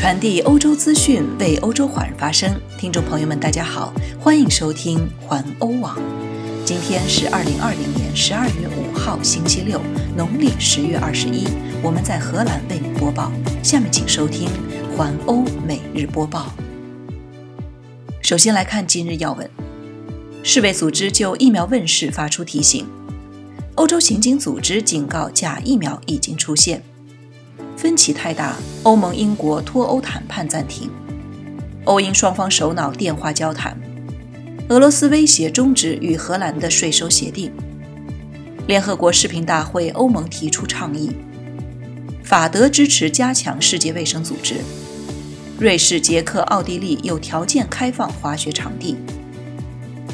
传递欧洲资讯，为欧洲华人发声。听众朋友们，大家好，欢迎收听环欧网。今天是二零二零年十二月五号，星期六，农历十月二十一。我们在荷兰为您播报。下面请收听环欧每日播报。首先来看今日要闻：世卫组织就疫苗问世发出提醒；欧洲刑警组织警告假疫苗已经出现。分歧太大，欧盟、英国脱欧谈判暂停。欧英双方首脑电话交谈。俄罗斯威胁终止与荷兰的税收协定。联合国视频大会，欧盟提出倡议。法德支持加强世界卫生组织。瑞士、捷克、奥地利有条件开放滑雪场地。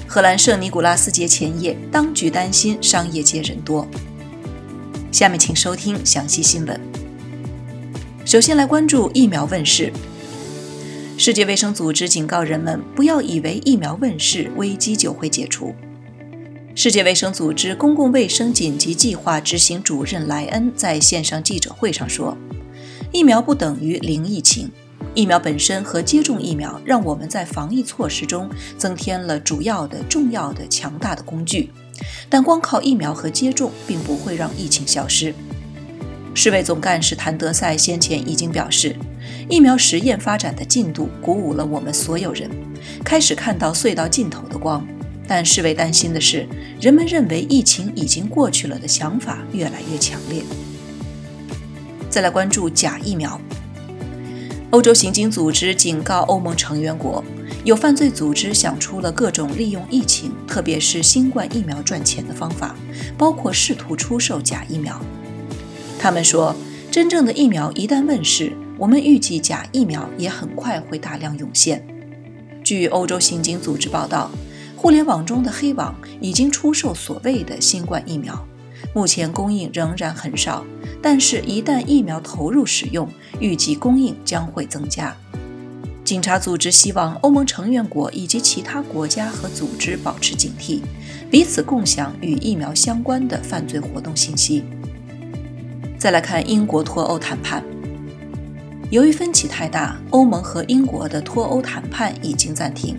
荷兰圣尼古拉斯节前夜，当局担心商业界人多。下面请收听详细新闻。首先来关注疫苗问世。世界卫生组织警告人们，不要以为疫苗问世，危机就会解除。世界卫生组织公共卫生紧急计划执行主任莱恩在线上记者会上说：“疫苗不等于零疫情，疫苗本身和接种疫苗让我们在防疫措施中增添了主要的、重要的、强大的工具，但光靠疫苗和接种并不会让疫情消失。”世卫总干事谭德赛先前已经表示，疫苗实验发展的进度鼓舞了我们所有人，开始看到隧道尽头的光。但世卫担心的是，人们认为疫情已经过去了的想法越来越强烈。再来关注假疫苗，欧洲刑警组织警告欧盟成员国，有犯罪组织想出了各种利用疫情，特别是新冠疫苗赚钱的方法，包括试图出售假疫苗。他们说，真正的疫苗一旦问世，我们预计假疫苗也很快会大量涌现。据欧洲刑警组织报道，互联网中的黑网已经出售所谓的新冠疫苗，目前供应仍然很少，但是，一旦疫苗投入使用，预计供应将会增加。警察组织希望欧盟成员国以及其他国家和组织保持警惕，彼此共享与疫苗相关的犯罪活动信息。再来看英国脱欧谈判，由于分歧太大，欧盟和英国的脱欧谈判已经暂停。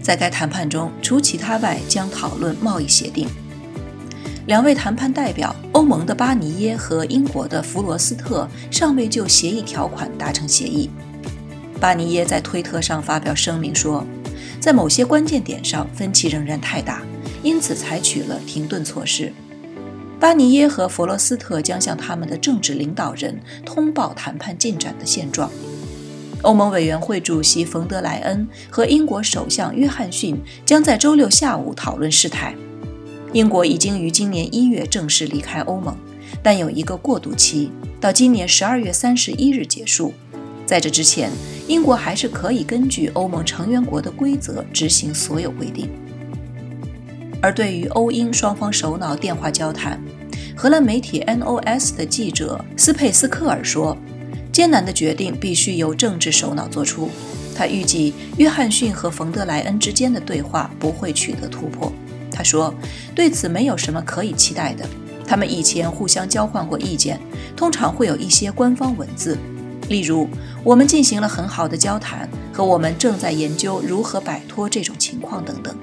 在该谈判中，除其他外，将讨论贸易协定。两位谈判代表，欧盟的巴尼耶和英国的弗罗斯特，尚未就协议条款达成协议。巴尼耶在推特上发表声明说，在某些关键点上，分歧仍然太大，因此采取了停顿措施。巴尼耶和弗罗斯特将向他们的政治领导人通报谈判进展的现状。欧盟委员会主席冯德莱恩和英国首相约翰逊将在周六下午讨论事态。英国已经于今年一月正式离开欧盟，但有一个过渡期，到今年十二月三十一日结束。在这之前，英国还是可以根据欧盟成员国的规则执行所有规定。而对于欧英双方首脑电话交谈，荷兰媒体 NOS 的记者斯佩斯科尔说：“艰难的决定必须由政治首脑做出。”他预计约翰逊和冯德莱恩之间的对话不会取得突破。他说：“对此没有什么可以期待的。他们以前互相交换过意见，通常会有一些官方文字，例如‘我们进行了很好的交谈’和‘我们正在研究如何摆脱这种情况’等等。”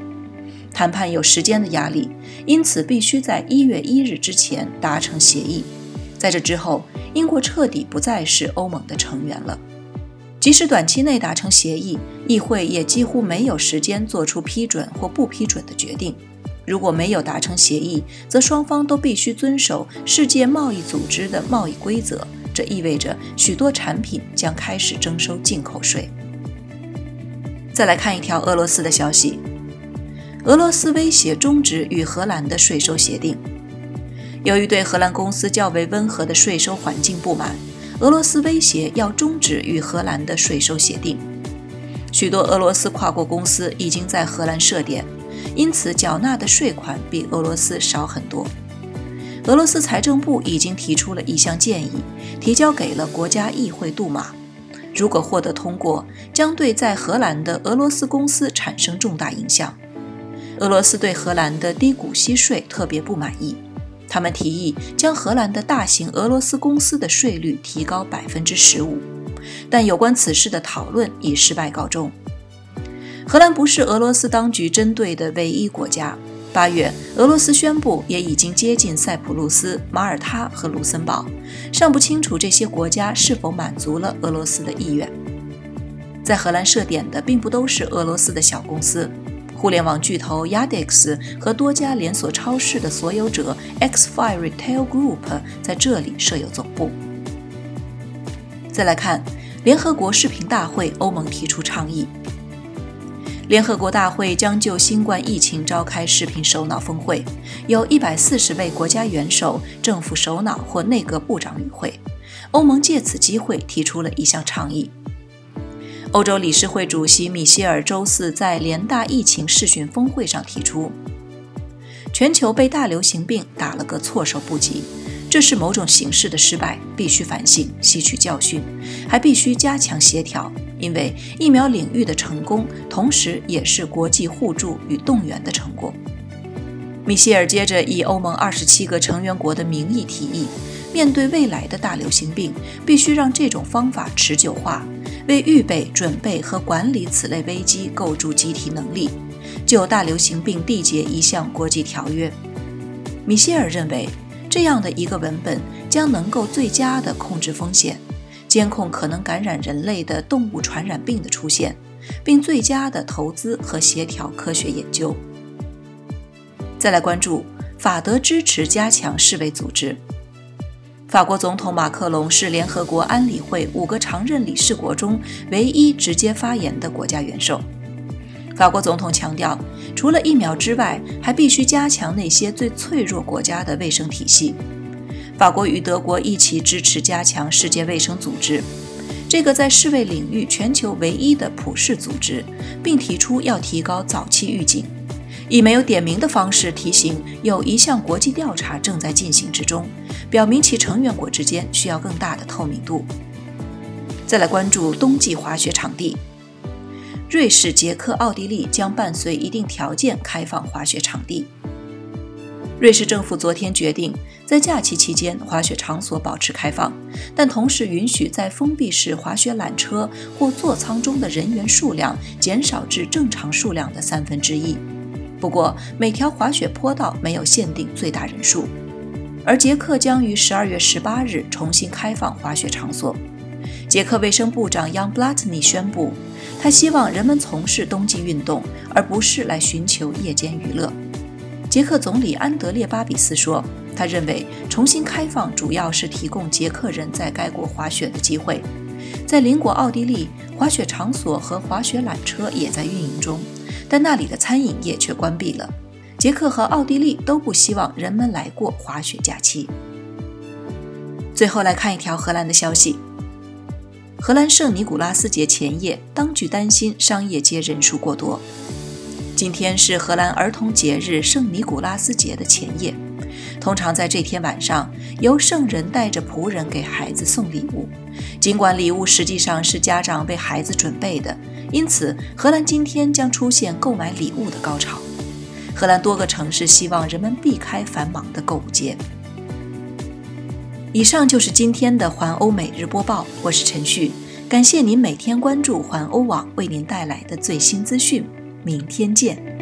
谈判有时间的压力，因此必须在一月一日之前达成协议。在这之后，英国彻底不再是欧盟的成员了。即使短期内达成协议，议会也几乎没有时间做出批准或不批准的决定。如果没有达成协议，则双方都必须遵守世界贸易组织的贸易规则，这意味着许多产品将开始征收进口税。再来看一条俄罗斯的消息。俄罗斯威胁终止与荷兰的税收协定。由于对荷兰公司较为温和的税收环境不满，俄罗斯威胁要终止与荷兰的税收协定。许多俄罗斯跨国公司已经在荷兰设点，因此缴纳的税款比俄罗斯少很多。俄罗斯财政部已经提出了一项建议，提交给了国家议会杜马。如果获得通过，将对在荷兰的俄罗斯公司产生重大影响。俄罗斯对荷兰的低股息税特别不满意，他们提议将荷兰的大型俄罗斯公司的税率提高百分之十五。但有关此事的讨论以失败告终。荷兰不是俄罗斯当局针对的唯一国家。八月，俄罗斯宣布也已经接近塞浦路斯、马耳他和卢森堡，尚不清楚这些国家是否满足了俄罗斯的意愿。在荷兰设点的并不都是俄罗斯的小公司，互联网巨头 Yandex 和多家连锁超市的所有者 X5 Retail Group 在这里设有总部。再来看，联合国视频大会，欧盟提出倡议。联合国大会将就新冠疫情召开视频首脑峰会，有一百四十位国家元首、政府首脑或内阁部长与会。欧盟借此机会提出了一项倡议。欧洲理事会主席米歇尔周四在联大疫情视讯峰会上提出，全球被大流行病打了个措手不及。这是某种形式的失败，必须反省、吸取教训，还必须加强协调。因为疫苗领域的成功，同时也是国际互助与动员的成果。米歇尔接着以欧盟二十七个成员国的名义提议，面对未来的大流行病，必须让这种方法持久化，为预备、准备和管理此类危机构筑集体能力，就大流行病缔结一项国际条约。米歇尔认为。这样的一个文本将能够最佳地控制风险，监控可能感染人类的动物传染病的出现，并最佳地投资和协调科学研究。再来关注法德支持加强世卫组织。法国总统马克龙是联合国安理会五个常任理事国中唯一直接发言的国家元首。法国总统强调，除了疫苗之外，还必须加强那些最脆弱国家的卫生体系。法国与德国一起支持加强世界卫生组织，这个在世卫领域全球唯一的普世组织，并提出要提高早期预警，以没有点名的方式提醒有一项国际调查正在进行之中，表明其成员国之间需要更大的透明度。再来关注冬季滑雪场地。瑞士、捷克、奥地利将伴随一定条件开放滑雪场地。瑞士政府昨天决定，在假期期间滑雪场所保持开放，但同时允许在封闭式滑雪缆车或座舱中的人员数量减少至正常数量的三分之一。不过，每条滑雪坡道没有限定最大人数。而捷克将于十二月十八日重新开放滑雪场所。捷克卫生部长 Jan Blatny 宣布。他希望人们从事冬季运动，而不是来寻求夜间娱乐。捷克总理安德烈·巴比斯说：“他认为重新开放主要是提供捷克人在该国滑雪的机会。在邻国奥地利，滑雪场所和滑雪缆车也在运营中，但那里的餐饮业却关闭了。捷克和奥地利都不希望人们来过滑雪假期。”最后来看一条荷兰的消息。荷兰圣尼古拉斯节前夜，当局担心商业街人数过多。今天是荷兰儿童节日圣尼古拉斯节的前夜，通常在这天晚上，由圣人带着仆人给孩子送礼物。尽管礼物实际上是家长为孩子准备的，因此荷兰今天将出现购买礼物的高潮。荷兰多个城市希望人们避开繁忙的购物节。以上就是今天的环欧每日播报，我是陈旭，感谢您每天关注环欧网为您带来的最新资讯，明天见。